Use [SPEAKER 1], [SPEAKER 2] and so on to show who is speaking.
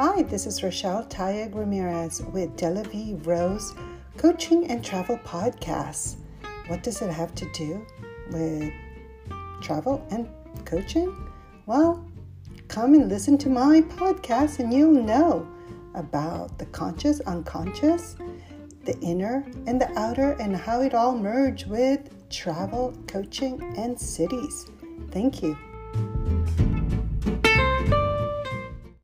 [SPEAKER 1] Hi, this is Rochelle Tayag Ramirez with De La Vie Rose Coaching and Travel Podcast. What does it have to do with travel and coaching? Well, come and listen to my podcast and you'll know about the conscious, unconscious, the inner and the outer, and how it all merge with travel, coaching, and cities. Thank you.